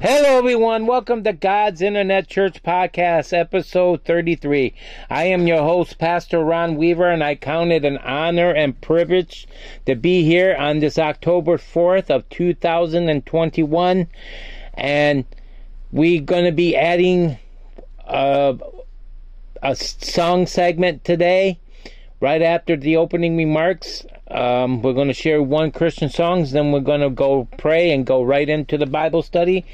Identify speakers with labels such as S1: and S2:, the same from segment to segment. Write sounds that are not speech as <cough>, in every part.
S1: Hello, everyone. Welcome to God's Internet Church Podcast, episode 33. I am your host, Pastor Ron Weaver, and I count it an honor and privilege to be here on this October 4th of 2021. And we're going to be adding uh, a, a song segment today, right after the opening remarks. Um, we're going to share one Christian songs, then we're going to go pray and go right into the Bible study.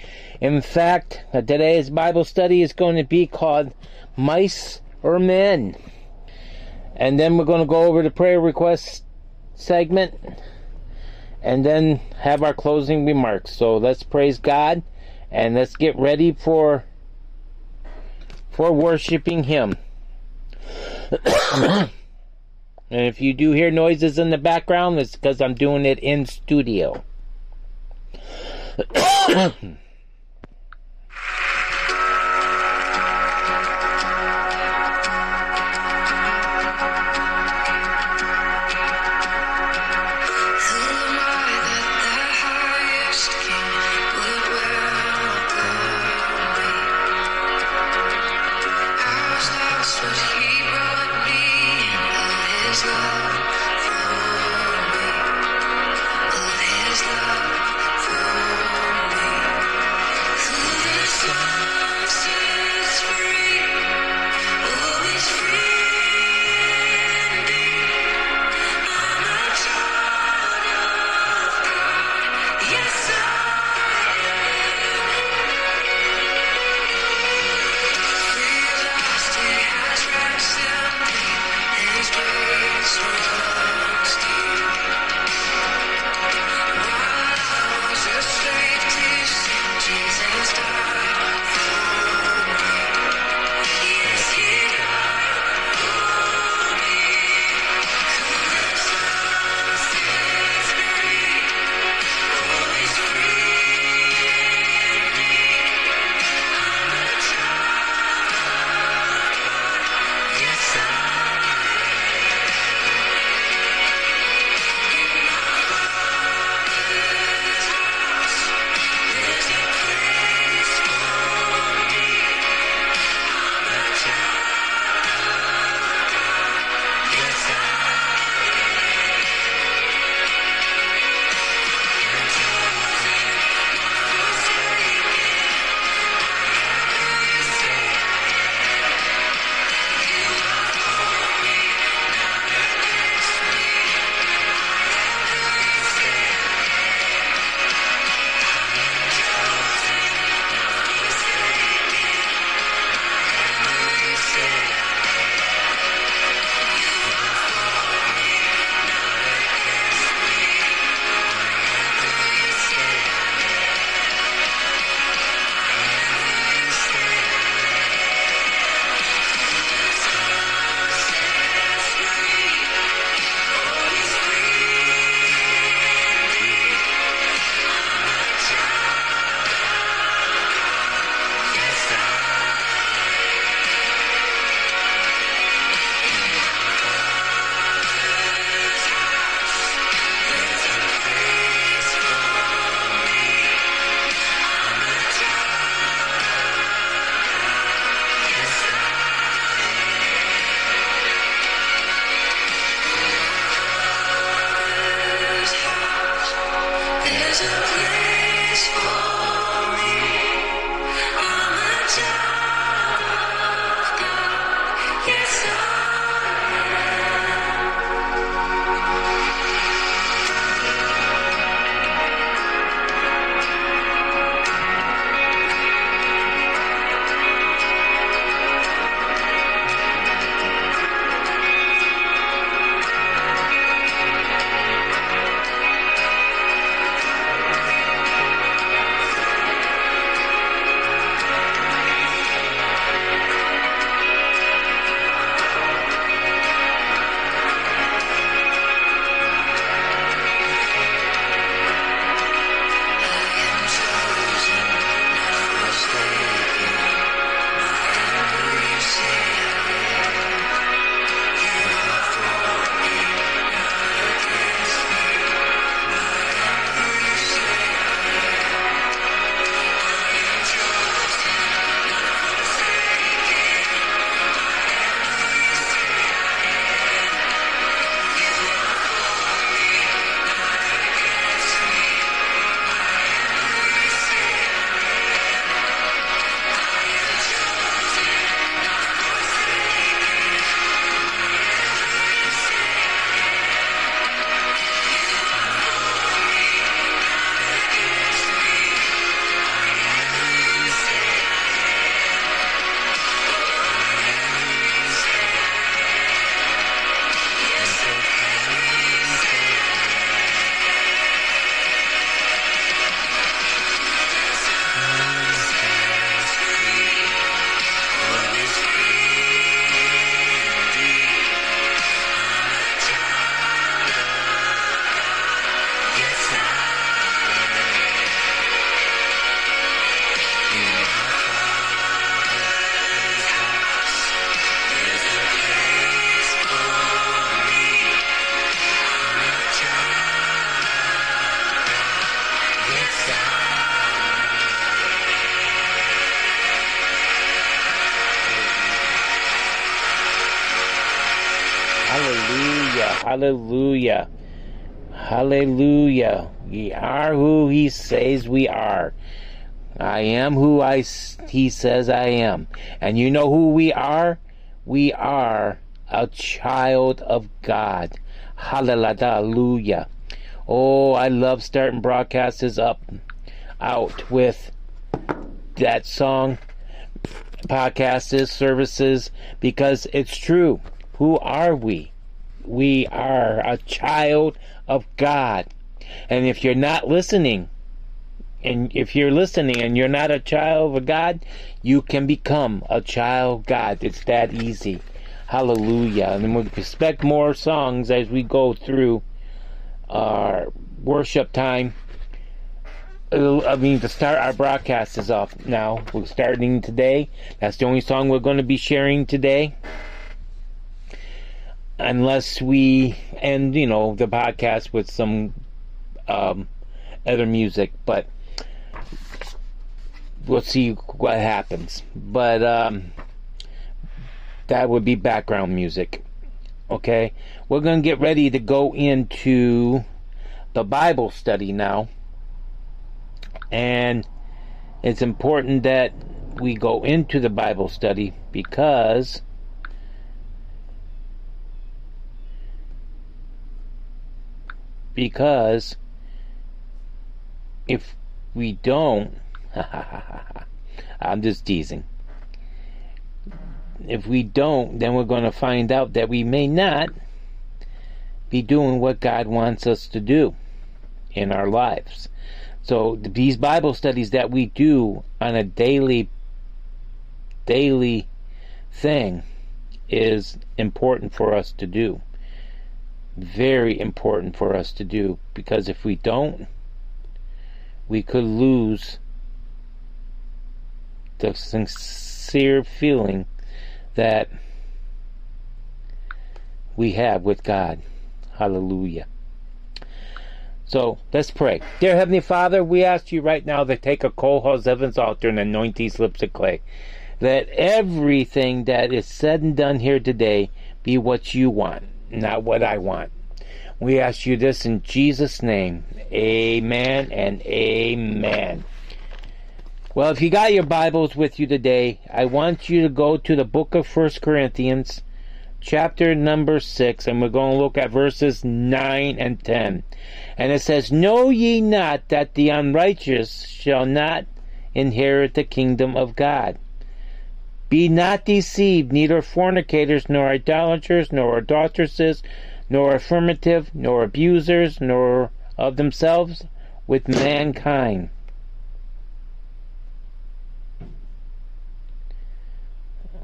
S1: In fact, today's Bible study is going to be called Mice or Men. And then we're going to go over the prayer request segment and then have our closing remarks. So let's praise God and let's get ready for for worshiping him. And if you do hear noises in the background, it's because I'm doing it in studio. Hallelujah. Hallelujah. We are who he says we are. I am who I, he says I am. And you know who we are? We are a child of God. Hallelujah. Oh, I love starting broadcasts up out with that song, podcasts, services, because it's true. Who are we? We are a child of God. And if you're not listening, and if you're listening and you're not a child of God, you can become a child of God. It's that easy. Hallelujah. And we expect more songs as we go through our worship time. Uh, I mean, to start our broadcast is off now. We're starting today. That's the only song we're going to be sharing today. Unless we end, you know, the podcast with some um, other music. But we'll see what happens. But um, that would be background music. Okay, we're to get ready to go into the Bible study now, and it's important that we go into the Bible study because. Because if we don't, <laughs> I'm just teasing. If we don't, then we're going to find out that we may not be doing what God wants us to do in our lives. So these Bible studies that we do on a daily daily thing is important for us to do. Very important for us to do because if we don't we could lose the sincere feeling that we have with God. Hallelujah. So let's pray. Dear Heavenly Father, we ask you right now to take a coal Kohlhaas Evans altar and anoint these lips of clay. Let everything that is said and done here today be what you want, not what I want. We ask you this in Jesus' name. Amen and amen. Well, if you got your Bibles with you today, I want you to go to the book of First Corinthians, chapter number 6, and we're going to look at verses 9 and 10. And it says, Know ye not that the unrighteous shall not inherit the kingdom of God? Be not deceived, neither fornicators, nor idolaters, nor adulteresses, nor affirmative, nor abusers, nor of themselves with mankind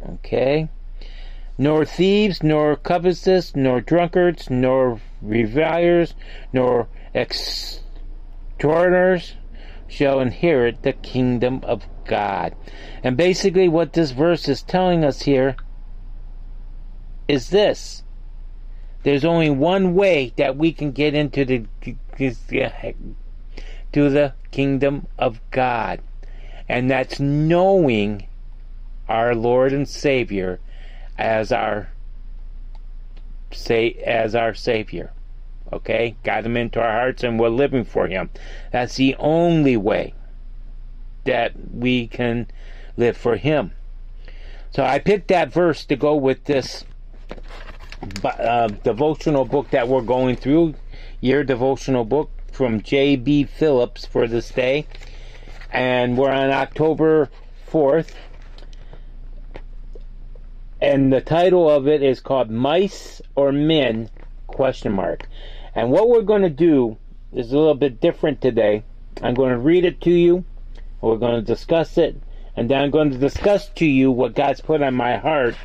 S1: Okay? Nor thieves, nor covetous, nor drunkards, nor revilers, nor extortioners shall inherit the kingdom of God. And basically, what this verse is telling us here is this there's only one way that we can get into the to the kingdom of God, and that's knowing our Lord and Savior as our say as our Savior. Okay? Got him into our hearts and we're living for him. That's the only way that we can live for him. So I picked that verse to go with this uh, devotional book that we're going through, your devotional book from J.B. Phillips for this day. And we're on October 4th, and the title of it is called Mice or Men question mark. And what we're going to do is a little bit different today. I'm going to read it to you. We're going to discuss it, and then I'm going to discuss to you what God's put on my heart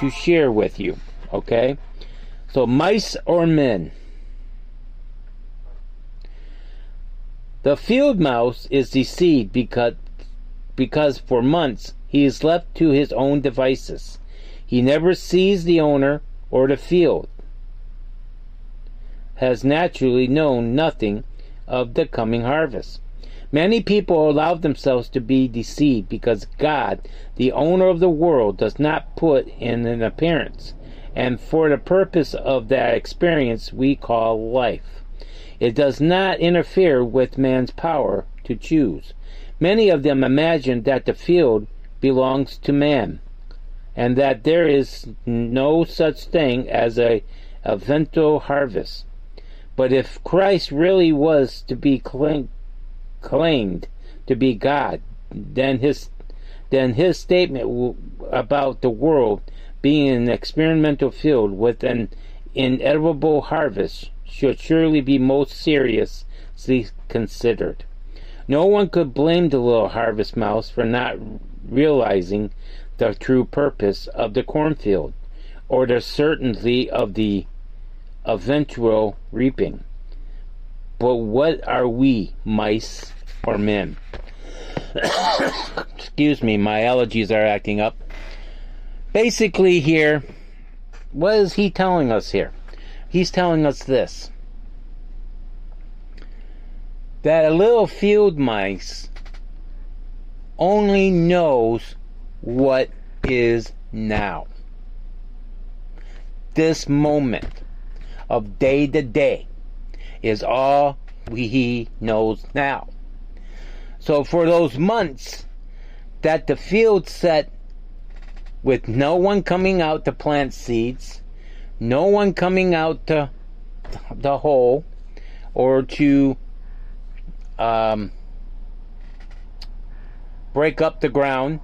S1: to share with you. Okay? So, mice or men? The field mouse is deceived because because for months he is left to his own devices. He never sees the owner or the field, has naturally known nothing of the coming harvest. Many people allow themselves to be deceived because God, the owner of the world, does not put in an appearance and for the purpose of that experience we call life. It does not interfere with man's power to choose. Many of them imagine that the field belongs to man, and that there is no such thing as a eventual harvest. But if Christ really was to be claimed, claimed to be God, then his then his statement about the world being an experimental field with an inevitable harvest should surely be most seriously considered. No one could blame the little harvest mouse for not realizing the true purpose of the cornfield or the certainty of the eventual reaping. But what are we, mice or men? <coughs> Excuse me, my allergies are acting up. Basically, here, what is he telling us here? He's telling us this that a little field mice only knows what is now. This moment of day to day is all he knows now. So for those months that the field set with no one coming out to plant seeds, no one coming out to the hole or to um, break up the ground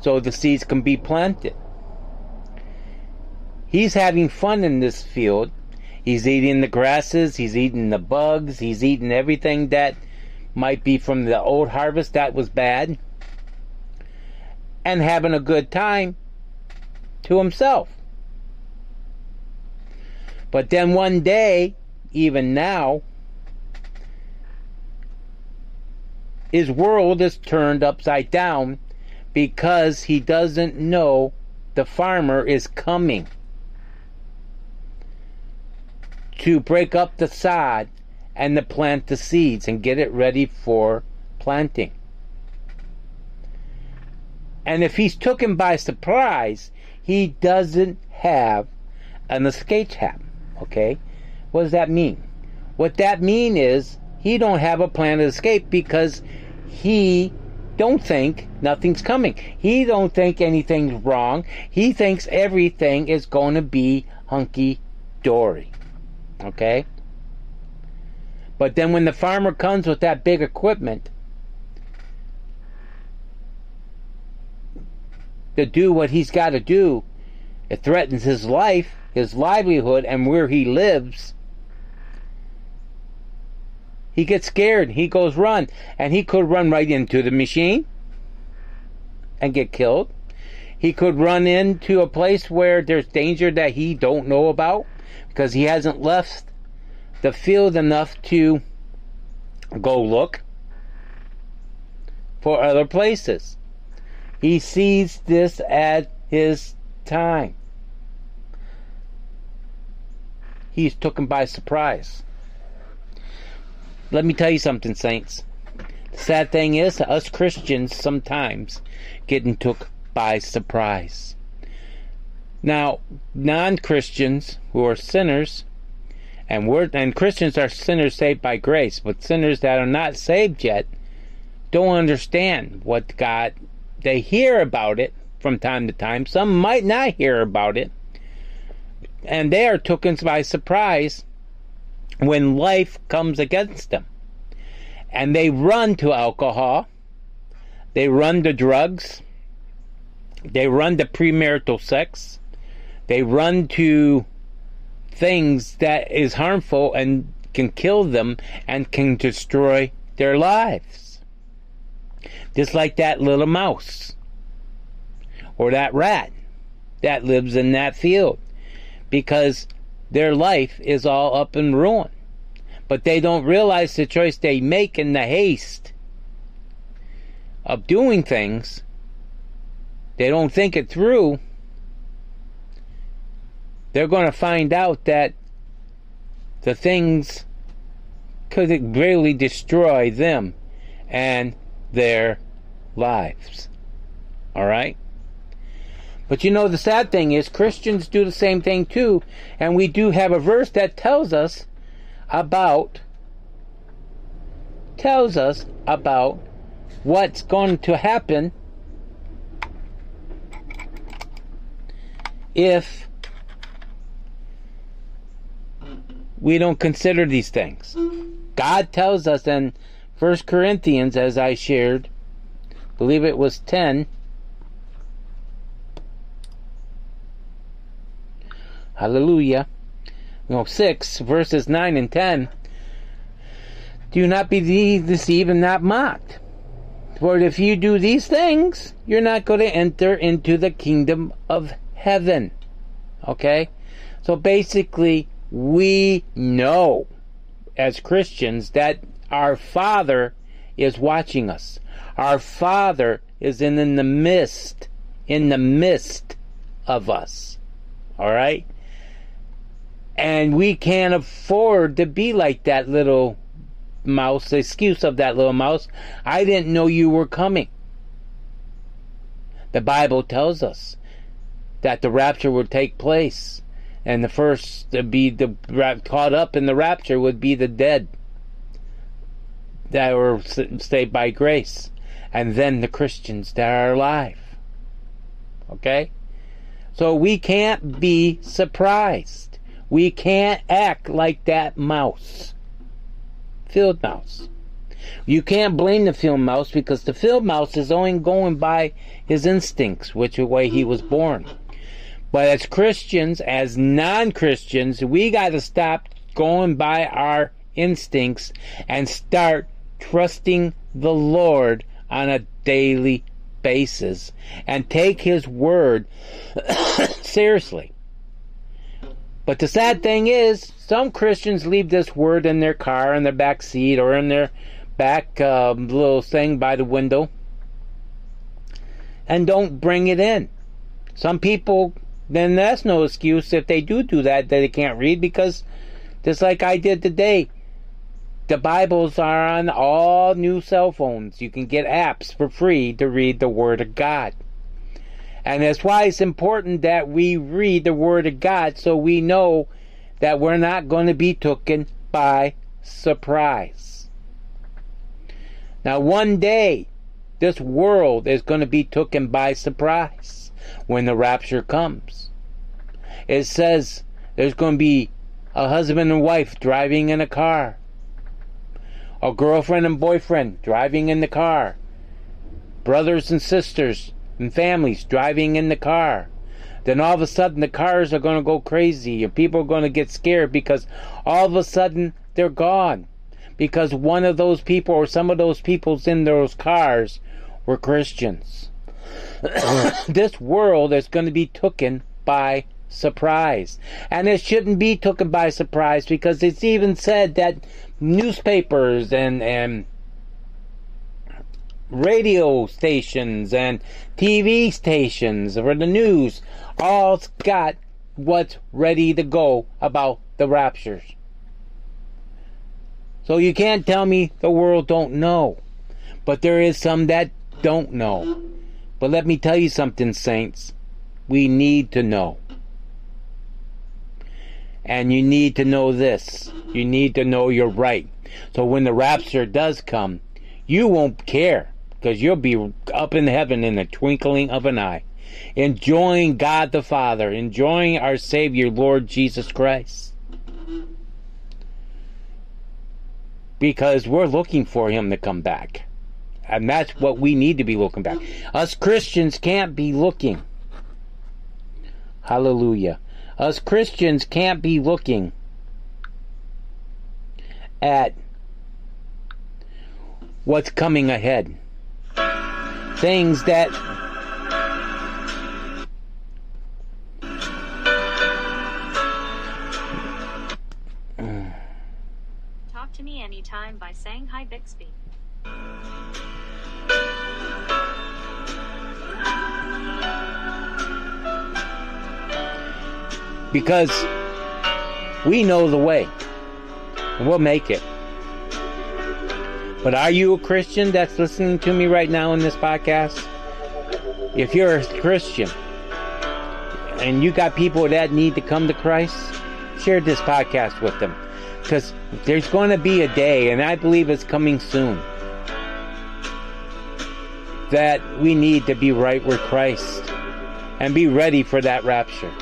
S1: so the seeds can be planted. He's having fun in this field. He's eating the grasses, he's eating the bugs, he's eating everything that might be from the old harvest that was bad, and having a good time to himself. But then one day, even now, his world is turned upside down because he doesn't know the farmer is coming to break up the sod and to plant the seeds and get it ready for planting. And if he's taken by surprise, he doesn't have an escape hatch. Okay? What does that mean? What that mean is he don't have a plan to escape because he don't think nothing's coming. He don't think anything's wrong. He thinks everything is going to be hunky dory. Okay? But then when the farmer comes with that big equipment to do what he's got to do, it threatens his life, his livelihood, and where he lives he gets scared. He goes run. And he could run right into the machine and get killed. He could run into a place where there's danger that he don't know about because he hasn't left the field enough to go look for other places. He sees this at his time. He's taken by surprise. Let me tell you something, saints. The sad thing is, us Christians sometimes getting took by surprise. Now, non-Christians who are sinners, and we're and Christians are sinners saved by grace, but sinners that are not saved yet don't understand what God. They hear about it from time to time. Some might not hear about it, and they are taken by surprise when life comes against them. And they run to alcohol, they run to drugs, they run to premarital sex, they run to things that is harmful and can kill them and can destroy their lives. Just like that little mouse or that rat that lives in that field because their life is all up in ruin. But they don't realize the choice they make in the haste of doing things. They don't think it through. They're going to find out that the things could really destroy them and their lives. All right? But you know, the sad thing is Christians do the same thing too, and we do have a verse that tells us about tells us about what's going to happen if we don't consider these things. God tells us in 1 Corinthians, as I shared, believe it was 10. Hallelujah. No, 6, verses 9 and 10. Do not be deceived and not mocked. For if you do these things, you're not going to enter into the kingdom of heaven. Okay? So basically, we know as Christians that our Father is watching us. Our Father is in, in the midst, in the midst of us. All right? And we can't afford to be like that little mouse, the excuse of that little mouse. I didn't know you were coming. The Bible tells us that the rapture will take place, and the first to be the caught up in the rapture would be the dead that were saved by grace, and then the Christians that are alive. Okay? So we can't be surprised. We can't act like that mouse. Field mouse. You can't blame the field mouse because the field mouse is only going by his instincts, which is way he was born. But as Christians, as non Christians, we got to stop going by our instincts and start trusting the Lord on a daily basis and take His word <coughs> seriously. But the sad thing is, some Christians leave this word in their car, in their back seat, or in their back uh, little thing by the window and don't bring it in. Some people then that's no excuse if they do do that that they can't read because just like I did today the Bibles are on all new cell phones. You can get apps for free to read the Word of God. And that's why it's important that we read the Word of God so we know that we're not going to be taken by surprise. Now, one day, this world is going to be taken by surprise when the rapture comes. It says there's going to be a husband and wife driving in a car, a girlfriend and boyfriend driving in the car, brothers and sisters and families driving in the car. Then all of a sudden the cars are going to go crazy and people are going to get scared because all of a sudden they're gone. Because one of those people or some of those peoples in those cars were Christians. <coughs> this world is going to be taken by surprise. And it shouldn't be taken by surprise because it's even said that newspapers and, and radio stations and TV stations for the news all got what's ready to go about the raptures. So you can't tell me the world don't know. But there is some that don't know. But let me tell you something, saints. We need to know. And you need to know this. You need to know you're right. So when the rapture does come, you won't care because you'll be up in heaven in the twinkling of an eye, enjoying God the Father, enjoying our Savior, Lord Jesus Christ. Because we're looking for Him to come back. And that's what we need to be looking back. Us Christians can't be looking. Hallelujah. Us Christians can't be looking at what's coming ahead. Things that
S2: Talk to me anytime by saying hi Bixby.
S1: Because we know the way we'll make it. But are you a Christian that's listening to me right now in this podcast? If you're a Christian, and you got people that need to come to Christ, share this podcast with them. Because there's going to be a day, and I believe it's coming soon, that we need to be right with Christ and be ready for that rapture.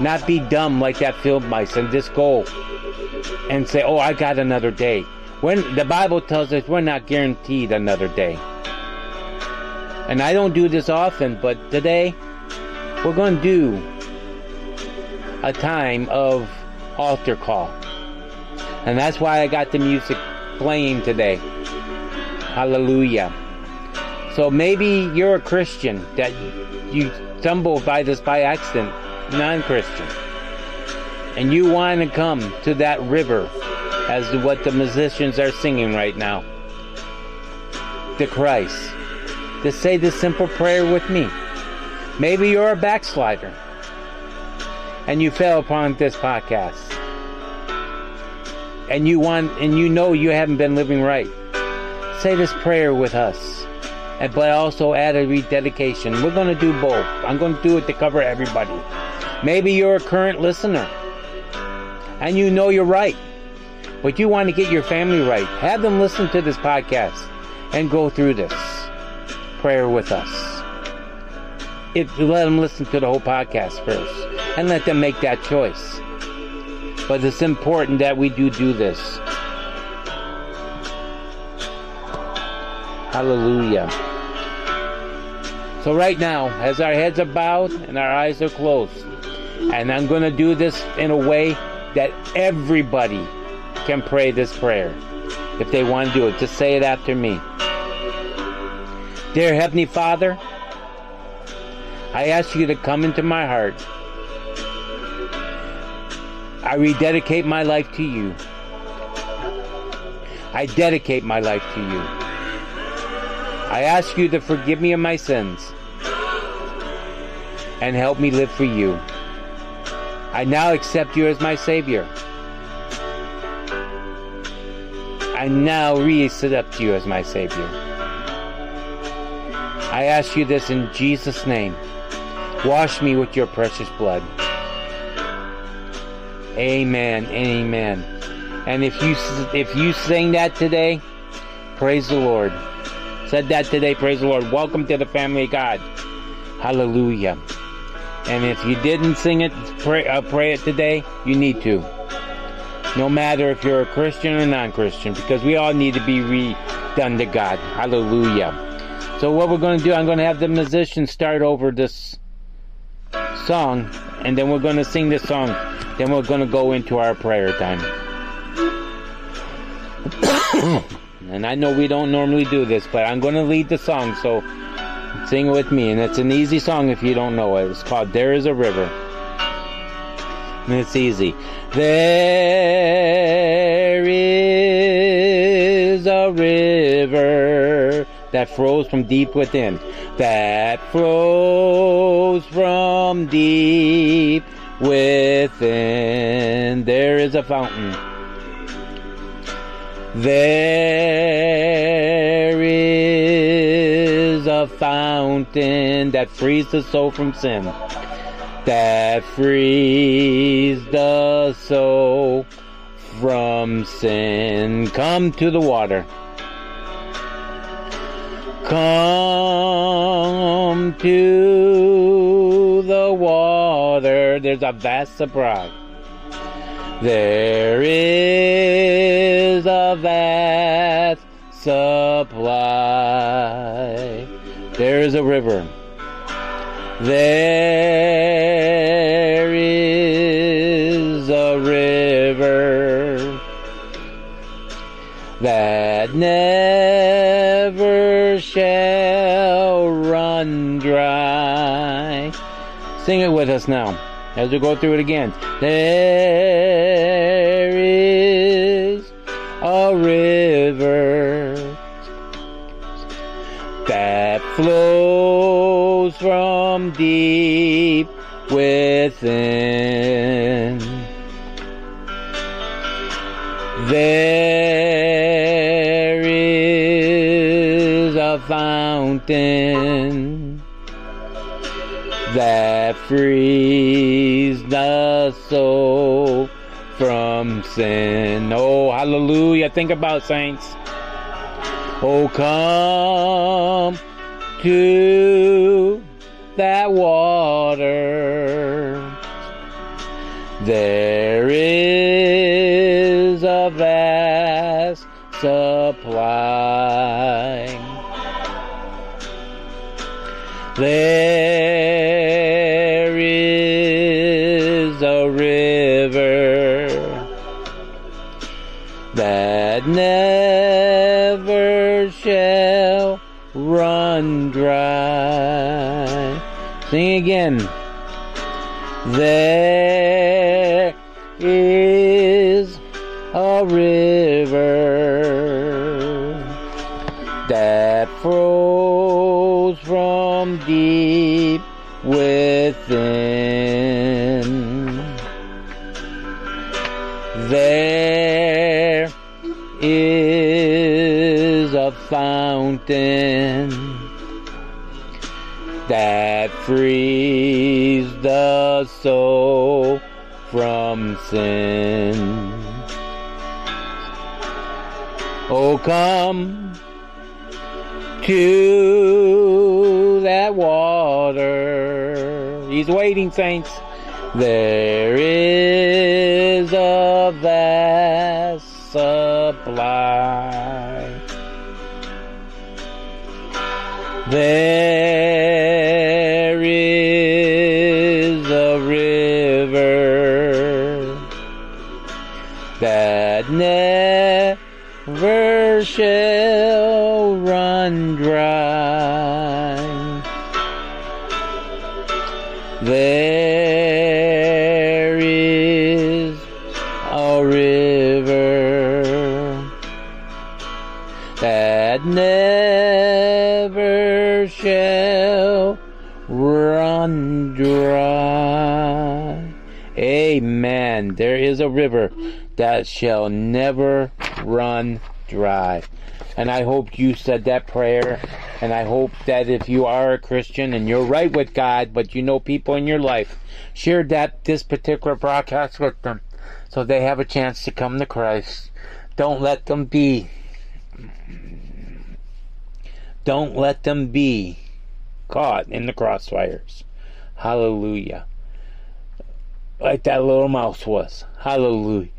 S1: Not be dumb like that field mice and just go and say, oh, I got another day. When the Bible tells us we're not guaranteed another day. And I don't do this often, but today we're going to do a time of altar call. And that's why I got the music playing today. Hallelujah. So maybe you're a Christian that you stumbled by this by accident, non Christian. And you want to come to that river as to what the musicians are singing right now. To Christ. To say this simple prayer with me. Maybe you're a backslider and you fell upon this podcast. And you want and you know you haven't been living right. Say this prayer with us. But also add a rededication. We're gonna do both. I'm gonna do it to cover everybody. Maybe you're a current listener and you know you're right, but you want to get your family right. Have them listen to this podcast and go through this prayer with us. If you let them listen to the whole podcast first and let them make that choice. But it's important that we do do this. Hallelujah. So right now, as our heads are bowed and our eyes are closed, and I'm going to do this in a way that everybody can pray this prayer. If they want to do it, just say it after me. Dear Heavenly Father, I ask you to come into my heart. I rededicate my life to you. I dedicate my life to you. I ask you to forgive me of my sins and help me live for you. I now accept you as my Savior. I now re-accept you as my Savior. I ask you this in Jesus' name. Wash me with your precious blood. Amen. Amen. And if you if you sing that today, praise the Lord. Said that today, praise the Lord. Welcome to the family of God. Hallelujah. And if you didn't sing it, pray, uh, pray it today, you need to. No matter if you're a Christian or non-Christian, because we all need to be redone to God. Hallelujah. So what we're going to do, I'm going to have the musicians start over this song, and then we're going to sing this song. Then we're going to go into our prayer time. <coughs> <coughs> and I know we don't normally do this, but I'm going to lead the song, so sing it with me. And it's an easy song if you don't know it. It's called There is a River. And it's easy. There is a river that flows from deep within. That flows from deep within. There is a fountain. There is a fountain that frees the soul from sin. That frees the soul from sin. Come to the water. Come to the water. There's a vast supply. There is a vast supply. There is a river. There is a river that never shall run dry. Sing it with us now as we go through it again. There is a river that flows from deep within. There is a fountain frees the soul from sin. Oh, hallelujah. Think about saints. Oh, come to that water. There is a vast supply. There Sing again. There is a river that flows from deep within. There is a fountain that frees the soul from sin. Oh, come to that water. He's waiting, saints. There is a vast supply. There shall run dry. There is a river that never shall run dry. Amen. There is a river that shall never run dry. And I hope you said that prayer. And I hope that if you are a Christian and you're right with God, but you know people in your life, share that this particular broadcast with them so they have a chance to come to Christ. Don't let them be don't let them be caught in the crossfires. Hallelujah. Like that little mouse was. Hallelujah.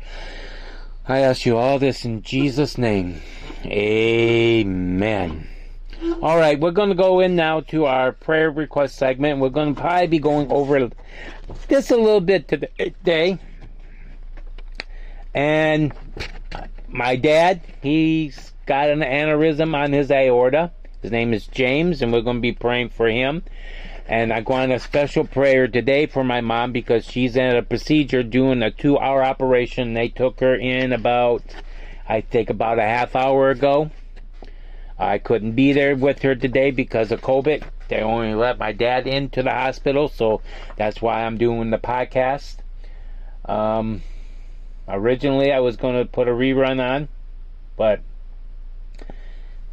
S1: I ask you all this in Jesus' name. Amen. All right, we're going to go in now to our prayer request segment. We're going to probably be going over this a little bit eh, today. And my dad, he's got an aneurysm on his aorta. His name is James, and we're going to be praying for him. And I want a special prayer today for my mom because she's in a procedure doing a two hour operation. They took her in about, I think, about a half hour ago. I couldn't be there with her today because of COVID. They only let my dad into the hospital, so that's why I'm doing the podcast. Um, originally, I was going to put a rerun on, but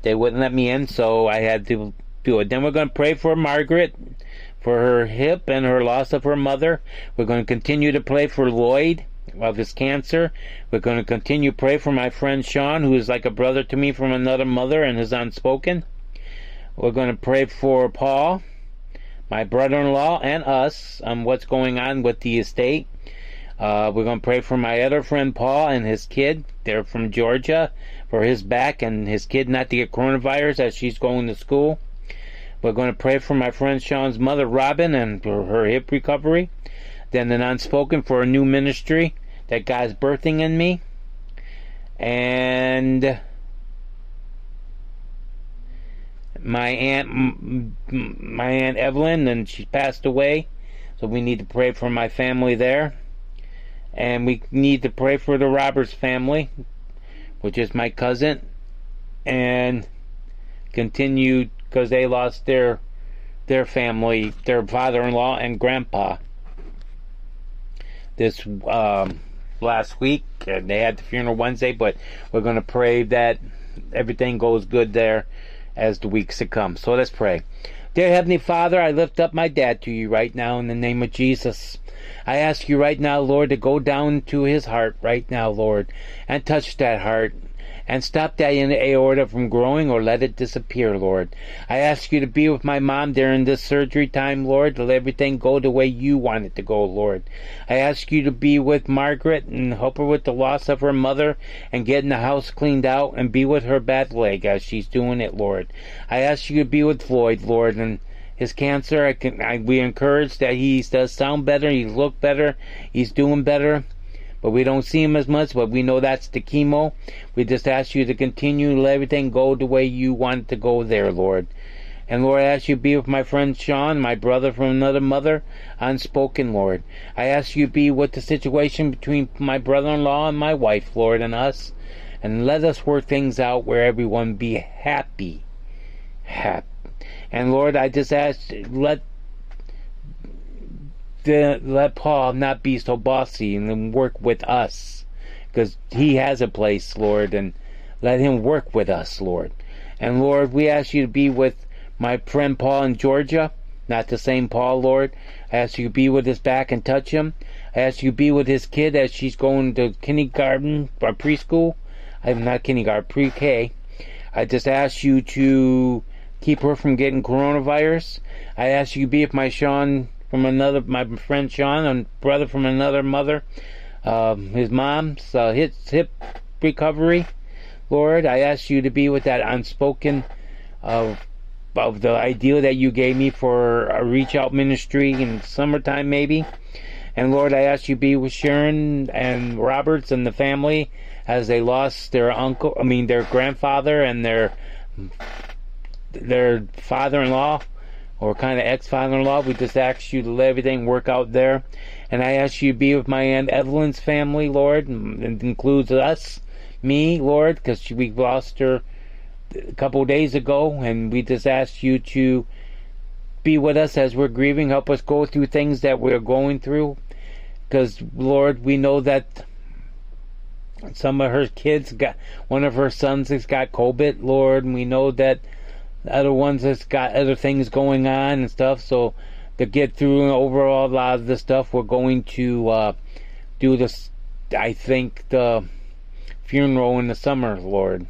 S1: they wouldn't let me in, so I had to it. Then we're going to pray for Margaret for her hip and her loss of her mother. We're going to continue to pray for Lloyd of his cancer. We're going to continue pray for my friend Sean, who is like a brother to me from another mother and is unspoken. We're going to pray for Paul, my brother-in-law, and us on what's going on with the estate. Uh, we're going to pray for my other friend Paul and his kid. They're from Georgia for his back and his kid not to get coronavirus as she's going to school. We're going to pray for my friend Sean's mother Robin and for her hip recovery. Then the unspoken for a new ministry that God's birthing in me. And my aunt my aunt Evelyn and she passed away. So we need to pray for my family there. And we need to pray for the Roberts family, which is my cousin, and continue because they lost their their family, their father-in-law and grandpa this um, last week. And they had the funeral Wednesday, but we're going to pray that everything goes good there as the weeks to come. So let's pray. Dear Heavenly Father, I lift up my dad to you right now in the name of Jesus. I ask you right now, Lord, to go down to his heart right now, Lord, and touch that heart and stop that aorta from growing or let it disappear, Lord. I ask you to be with my mom during this surgery time, Lord, let everything go the way you want it to go, Lord. I ask you to be with Margaret and help her with the loss of her mother and getting the house cleaned out and be with her bad leg as she's doing it, Lord. I ask you to be with Floyd, Lord, and his cancer. I can I, we encourage that he does sound better, he look better, he's doing better but we don't see him as much, but we know that's the chemo. We just ask you to continue let everything go the way you want to go there, Lord. And Lord, I ask you be with my friend Sean, my brother from another mother, unspoken, Lord. I ask you be with the situation between my brother-in-law and my wife, Lord, and us. And let us work things out where everyone be happy. Happy. And Lord, I just ask, let to let Paul not be so bossy and then work with us. Because he has a place, Lord, and let him work with us, Lord. And Lord, we ask you to be with my friend Paul in Georgia, not the same Paul, Lord. I ask you to be with his back and touch him. I ask you to be with his kid as she's going to kindergarten or preschool. I'm not kindergarten, pre-K. I just ask you to keep her from getting coronavirus. I ask you to be with my Sean from another, my friend Sean, and brother from another mother, uh, his mom's uh, hip, hip recovery. Lord, I ask you to be with that unspoken of of the ideal that you gave me for a reach out ministry in summertime, maybe. And Lord, I ask you be with Sharon and Roberts and the family as they lost their uncle, I mean their grandfather and their their father-in-law or kind of ex-father-in-law. We just ask you to let everything work out there. And I ask you to be with my Aunt Evelyn's family, Lord, and it includes us, me, Lord, because we lost her a couple days ago, and we just ask you to be with us as we're grieving. Help us go through things that we're going through, because Lord, we know that some of her kids got one of her sons has got COVID, Lord, and we know that other ones that's got other things going on and stuff. So to get through overall a lot of the stuff, we're going to uh, do this. I think the funeral in the summer, Lord.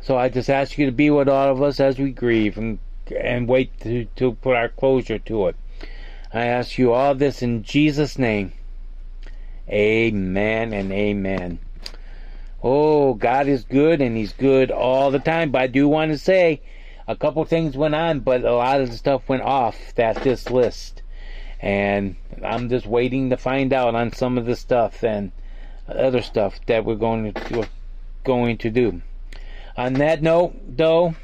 S1: So I just ask you to be with all of us as we grieve and and wait to, to put our closure to it. I ask you all this in Jesus' name. Amen and amen. Oh, God is good and He's good all the time. But I do want to say, a couple things went on, but a lot of the stuff went off that this list. And I'm just waiting to find out on some of the stuff and other stuff that we're going to going to do. On that note, though,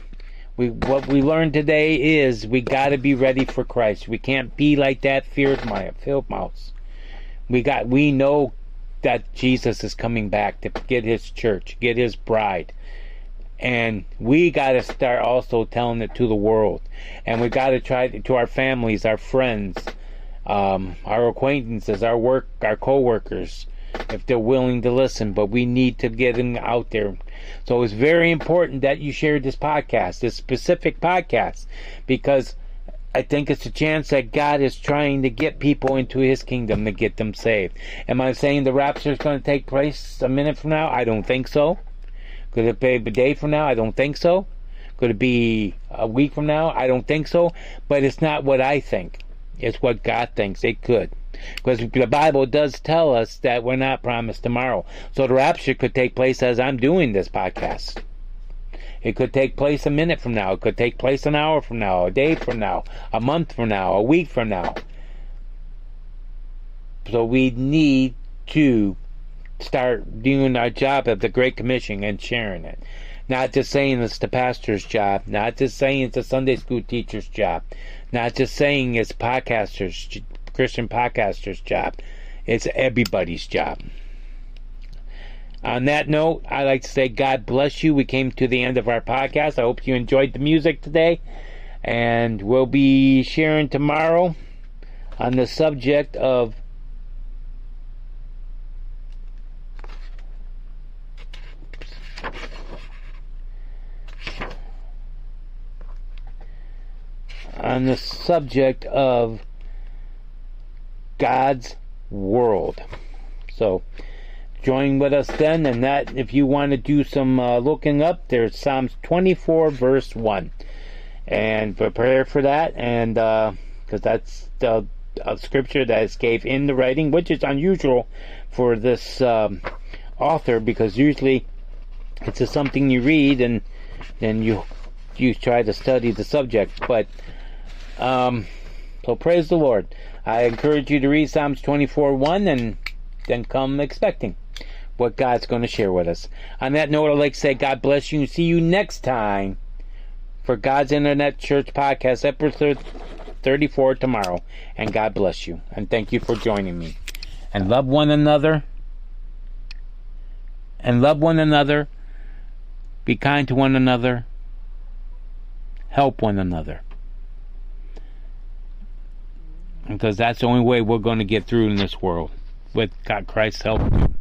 S1: we what we learned today is we got to be ready for Christ. We can't be like that feared my field mouse. We got we know that Jesus is coming back to get his church, get his bride. And we got to start also telling it to the world. And we got to try to our families, our friends, um, our acquaintances, our work, our co-workers, if they're willing to listen. But we need to get them out there. So it's very important that you share this podcast, this specific podcast, because I think it's a chance that God is trying to get people into His kingdom to get them saved. Am I saying the rapture is going to take place a minute from now? I don't think so. Could it be a day from now? I don't think so. Could it be a week from now? I don't think so. But it's not what I think. It's what God thinks it could. Because the Bible does tell us that we're not promised tomorrow. So the rapture could take place as I'm doing this podcast. It could take place a minute from now. It could take place an hour from now, a day from now, a month from now, a week from now. So we need to start doing our job of the Great Commission and sharing it. Not just saying it's the pastor's job, not just saying it's a Sunday school teacher's job, not just saying it's podcasters, Christian podcasters' job. It's everybody's job. On that note, I'd like to say God bless you. We came to the end of our podcast. I hope you enjoyed the music today. And we'll be sharing tomorrow on the subject of on the subject of God's world. So, join with us then, and that if you want to do some uh, looking up, there's Psalms 24, verse 1. And prepare for that, and because uh, that's the scripture that is gave in the writing, which is unusual for this um, author because usually it's just something you read and then you you try to study the subject. But um, so praise the Lord. I encourage you to read Psalms 24 1 and then come expecting what God's going to share with us. On that note, I'd like to say God bless you and see you next time for God's Internet Church Podcast, episode 34 tomorrow. And God bless you. And thank you for joining me. And love one another. And love one another. Be kind to one another. Help one another. Because that's the only way we're going to get through in this world. With God Christ's help you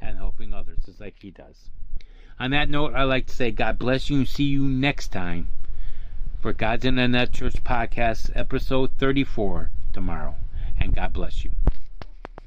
S1: and helping others, just like He does. On that note, I'd like to say God bless you and see you next time for God's Internet Church Podcast, episode 34, tomorrow. And God bless you.